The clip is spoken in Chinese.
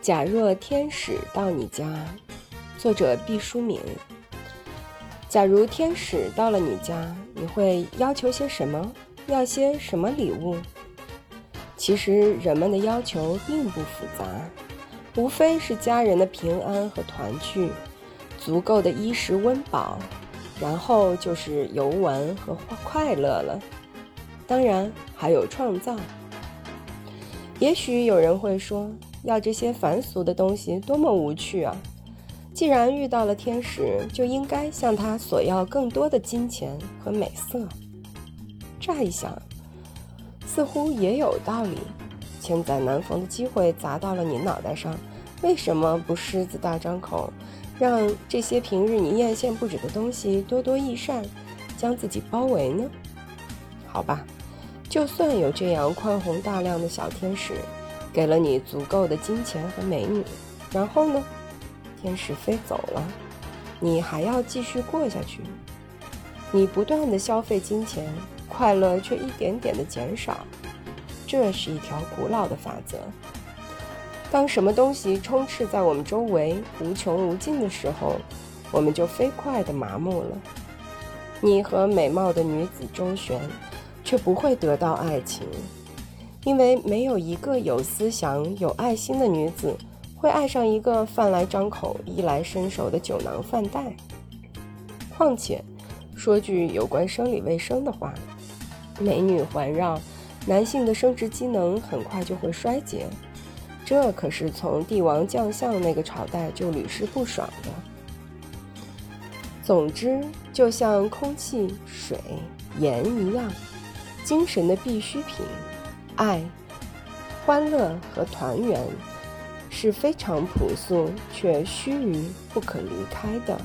假若天使到你家，作者毕淑敏。假如天使到了你家，你会要求些什么？要些什么礼物？其实人们的要求并不复杂，无非是家人的平安和团聚，足够的衣食温饱，然后就是游玩和快乐了。当然还有创造。也许有人会说。要这些凡俗的东西多么无趣啊！既然遇到了天使，就应该向他索要更多的金钱和美色。乍一想，似乎也有道理。千载难逢的机会砸到了你脑袋上，为什么不狮子大张口，让这些平日你艳羡不止的东西多多益善，将自己包围呢？好吧，就算有这样宽宏大量的小天使。给了你足够的金钱和美女，然后呢？天使飞走了，你还要继续过下去。你不断的消费金钱，快乐却一点点的减少。这是一条古老的法则。当什么东西充斥在我们周围无穷无尽的时候，我们就飞快的麻木了。你和美貌的女子周旋，却不会得到爱情。因为没有一个有思想、有爱心的女子会爱上一个饭来张口、衣来伸手的酒囊饭袋。况且，说句有关生理卫生的话，美女环绕，男性的生殖机能很快就会衰竭，这可是从帝王将相那个朝代就屡试不爽的。总之，就像空气、水、盐一样，精神的必需品。爱、欢乐和团圆是非常朴素却须臾不可离开的。